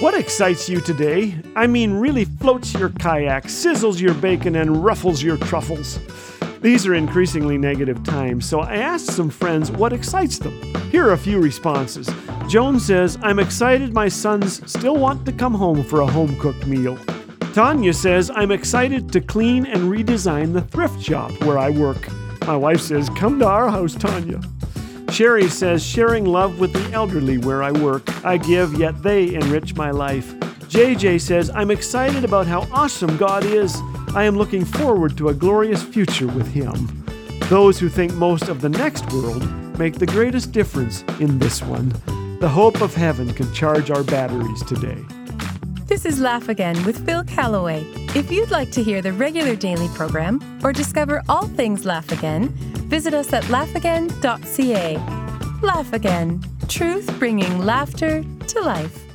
What excites you today? I mean, really floats your kayak, sizzles your bacon, and ruffles your truffles. These are increasingly negative times, so I asked some friends what excites them. Here are a few responses. Joan says, I'm excited my sons still want to come home for a home cooked meal. Tanya says, I'm excited to clean and redesign the thrift shop where I work. My wife says, Come to our house, Tanya. Sherry says, sharing love with the elderly where I work. I give, yet they enrich my life. JJ says, I'm excited about how awesome God is. I am looking forward to a glorious future with Him. Those who think most of the next world make the greatest difference in this one. The hope of heaven can charge our batteries today. This is Laugh Again with Phil Callaway. If you'd like to hear the regular daily program or discover all things Laugh Again, visit us at laughagain.ca. Laugh Again, truth bringing laughter to life.